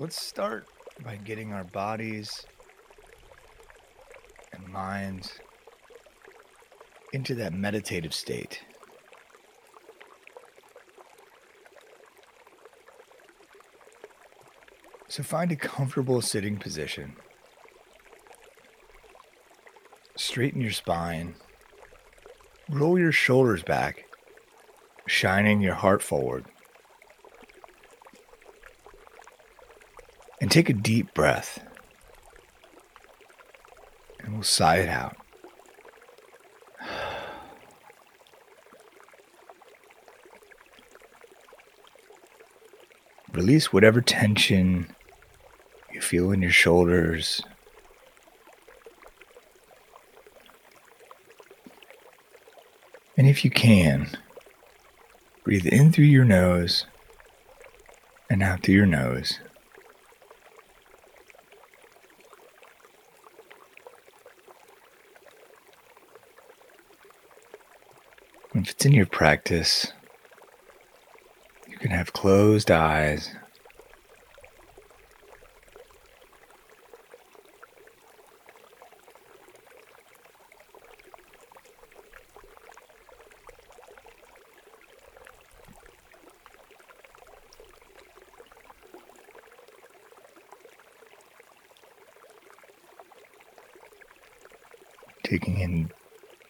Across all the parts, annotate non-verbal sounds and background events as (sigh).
let's start by getting our bodies and minds into that meditative state. So find a comfortable sitting position. Straighten your spine. Roll your shoulders back, shining your heart forward. And take a deep breath. And we'll sigh it out. (sighs) Release whatever tension you feel in your shoulders. And if you can, breathe in through your nose and out through your nose. If it's in your practice, you can have closed eyes. Taking in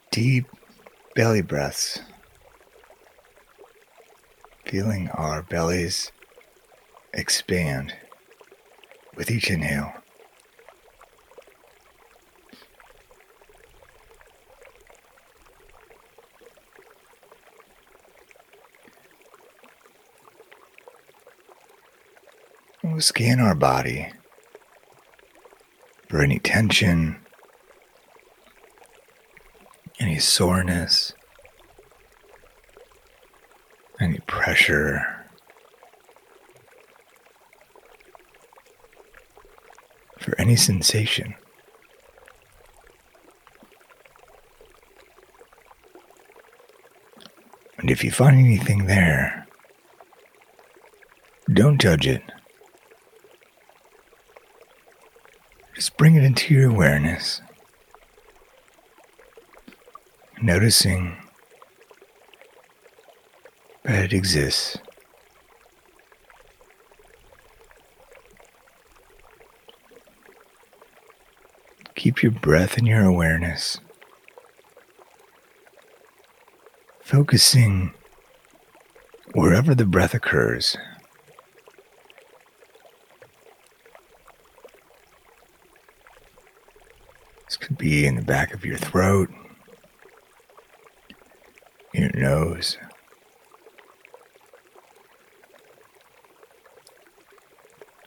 deep belly breaths, feeling our bellies expand with each inhale. We'll scan our body for any tension, any soreness, any pressure. For any sensation. And if you find anything there, don't judge it. Just bring it into your awareness. Noticing that it exists. Keep your breath in your awareness. Focusing wherever the breath occurs. This could be in the back of your throat, nose,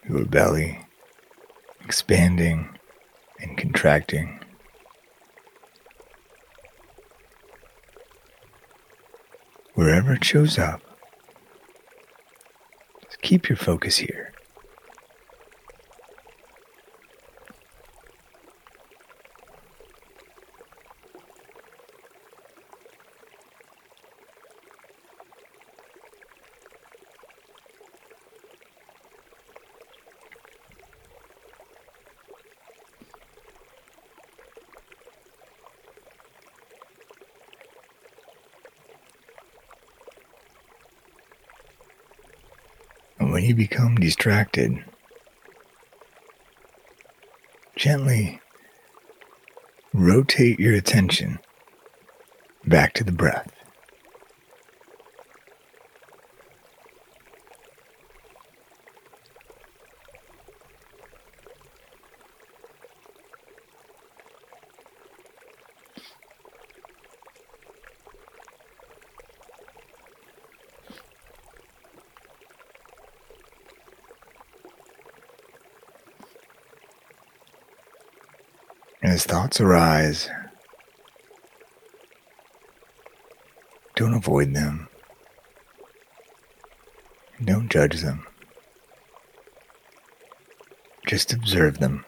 your belly expanding and contracting. Wherever it shows up, keep your focus here. When you become distracted, gently rotate your attention back to the breath. And as thoughts arise, don't avoid them. Don't judge them. Just observe them.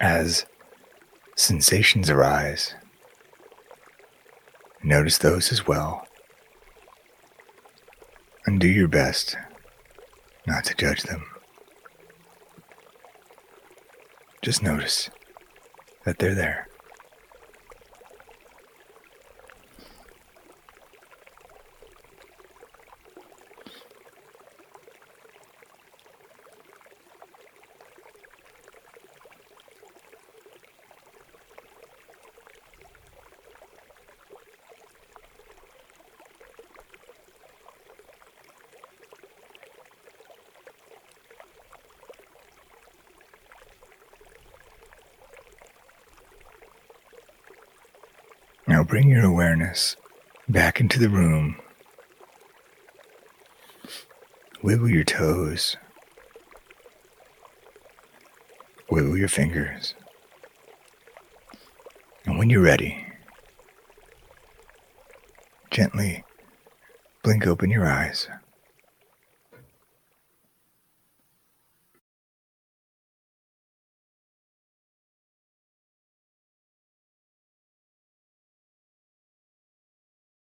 as sensations arise. Notice those as well. And do your best not to judge them. Just notice that they're there. Bring your awareness back into the room. Wiggle your toes. Wiggle your fingers. And when you're ready, gently blink open your eyes.